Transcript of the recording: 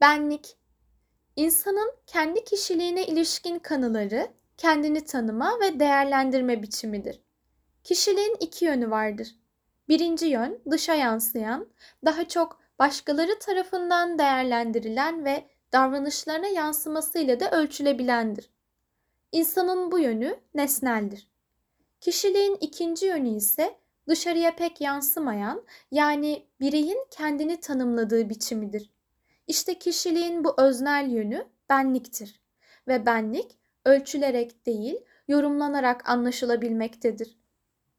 Benlik, insanın kendi kişiliğine ilişkin kanıları, kendini tanıma ve değerlendirme biçimidir. Kişiliğin iki yönü vardır. Birinci yön dışa yansıyan, daha çok başkaları tarafından değerlendirilen ve davranışlarına yansımasıyla da ölçülebilendir. İnsanın bu yönü nesneldir. Kişiliğin ikinci yönü ise dışarıya pek yansımayan, yani bireyin kendini tanımladığı biçimidir. İşte kişiliğin bu öznel yönü benliktir ve benlik ölçülerek değil, yorumlanarak anlaşılabilmektedir.